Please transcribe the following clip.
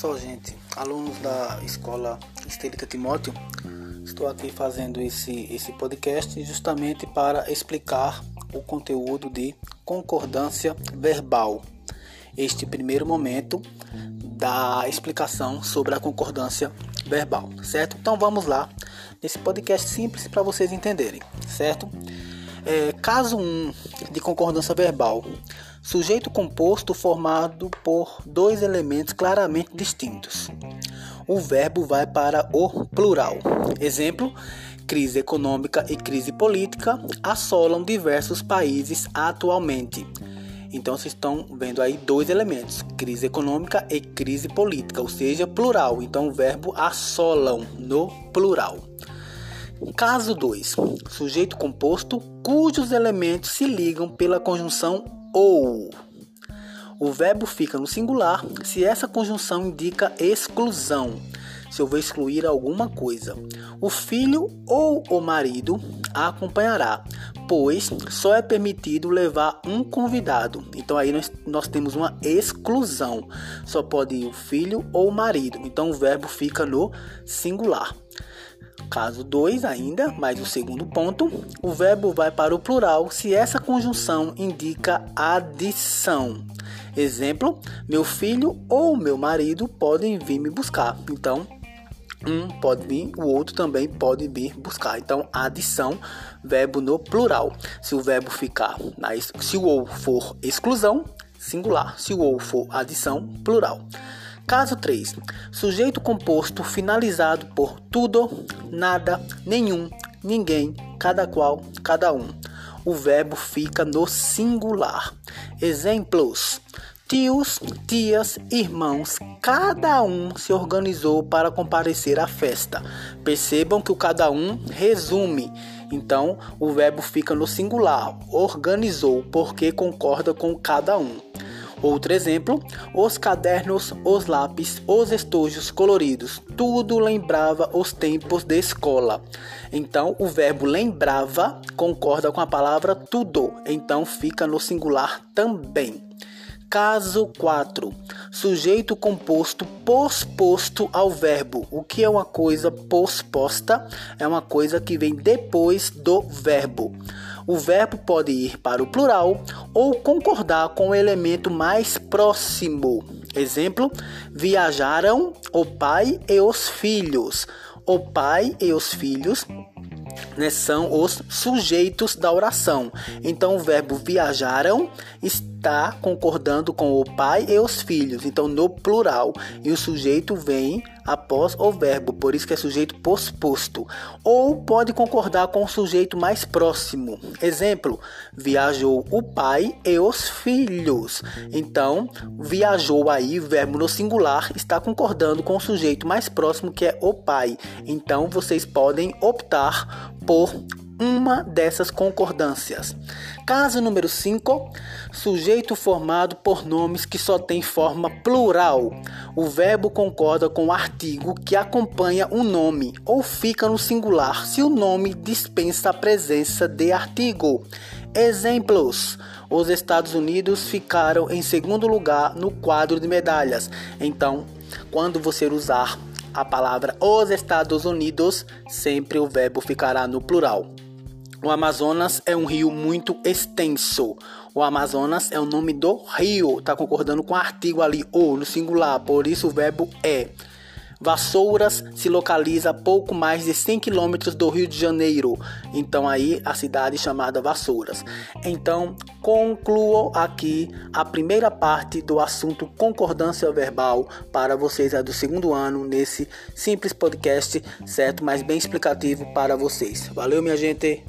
só, gente, alunos da escola Estelita Timóteo, estou aqui fazendo esse, esse podcast justamente para explicar o conteúdo de concordância verbal. Este primeiro momento da explicação sobre a concordância verbal, certo? Então vamos lá, nesse podcast simples para vocês entenderem, certo? É, caso 1 um de concordância verbal sujeito composto formado por dois elementos claramente distintos. O verbo vai para o plural. Exemplo: crise econômica e crise política assolam diversos países atualmente. Então vocês estão vendo aí dois elementos: crise econômica e crise política, ou seja, plural. Então o verbo assolam no plural. Caso 2: sujeito composto cujos elementos se ligam pela conjunção ou. O verbo fica no singular se essa conjunção indica exclusão, se eu vou excluir alguma coisa. O filho ou o marido a acompanhará, pois só é permitido levar um convidado. Então aí nós, nós temos uma exclusão. Só pode ir o filho ou o marido. Então o verbo fica no singular. Caso 2 ainda, mais o segundo ponto, o verbo vai para o plural se essa conjunção indica adição. Exemplo: meu filho ou meu marido podem vir me buscar. Então, um pode vir, o outro também pode vir buscar. Então, adição, verbo no plural. Se o verbo ficar, se o ou for exclusão, singular. Se o ou for adição, plural. Caso 3. Sujeito composto finalizado por tudo, nada, nenhum, ninguém, cada qual, cada um. O verbo fica no singular. Exemplos: Tios, tias, irmãos, cada um se organizou para comparecer à festa. Percebam que o cada um resume. Então, o verbo fica no singular. Organizou porque concorda com cada um. Outro exemplo, os cadernos, os lápis, os estojos coloridos, tudo lembrava os tempos de escola. Então, o verbo lembrava concorda com a palavra tudo, então fica no singular também. Caso 4. Sujeito composto posposto ao verbo. O que é uma coisa posposta? É uma coisa que vem depois do verbo. O verbo pode ir para o plural ou concordar com o elemento mais próximo. Exemplo: viajaram o pai e os filhos. O pai e os filhos né, são os sujeitos da oração. Então, o verbo viajaram está concordando com o pai e os filhos, então no plural, e o sujeito vem após o verbo, por isso que é sujeito posposto. Ou pode concordar com o sujeito mais próximo. Exemplo: viajou o pai e os filhos. Então, viajou aí, verbo no singular, está concordando com o sujeito mais próximo que é o pai. Então, vocês podem optar por uma dessas concordâncias. Caso número 5, sujeito formado por nomes que só tem forma plural. O verbo concorda com o artigo que acompanha o nome ou fica no singular se o nome dispensa a presença de artigo. Exemplos: os Estados Unidos ficaram em segundo lugar no quadro de medalhas. Então, quando você usar a palavra os Estados Unidos, sempre o verbo ficará no plural. O Amazonas é um rio muito extenso. O Amazonas é o nome do rio, está concordando com o artigo ali, o no singular, por isso o verbo é. Vassouras se localiza a pouco mais de 100 quilômetros do Rio de Janeiro, então aí a cidade chamada Vassouras. Então concluo aqui a primeira parte do assunto concordância verbal para vocês é do segundo ano nesse simples podcast, certo? Mas bem explicativo para vocês. Valeu, minha gente.